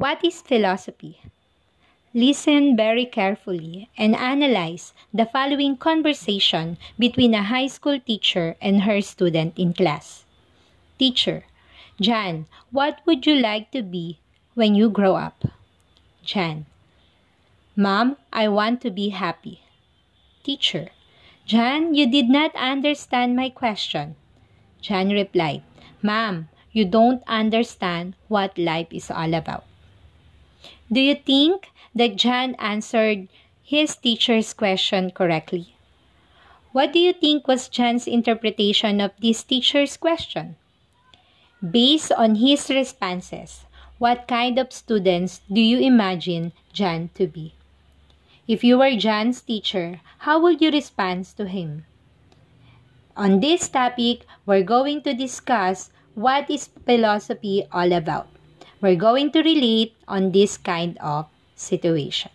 What is philosophy? Listen very carefully and analyze the following conversation between a high school teacher and her student in class. Teacher, Jan, what would you like to be when you grow up? Jan, Mom, I want to be happy. Teacher, Jan, you did not understand my question. Jan replied, Ma'am, you don't understand what life is all about. Do you think that Jan answered his teacher's question correctly? What do you think was Jan's interpretation of this teacher's question? Based on his responses, what kind of students do you imagine Jan to be? If you were Jan's teacher, how would you respond to him? On this topic, we're going to discuss what is philosophy all about. We're going to relate on this kind of situation.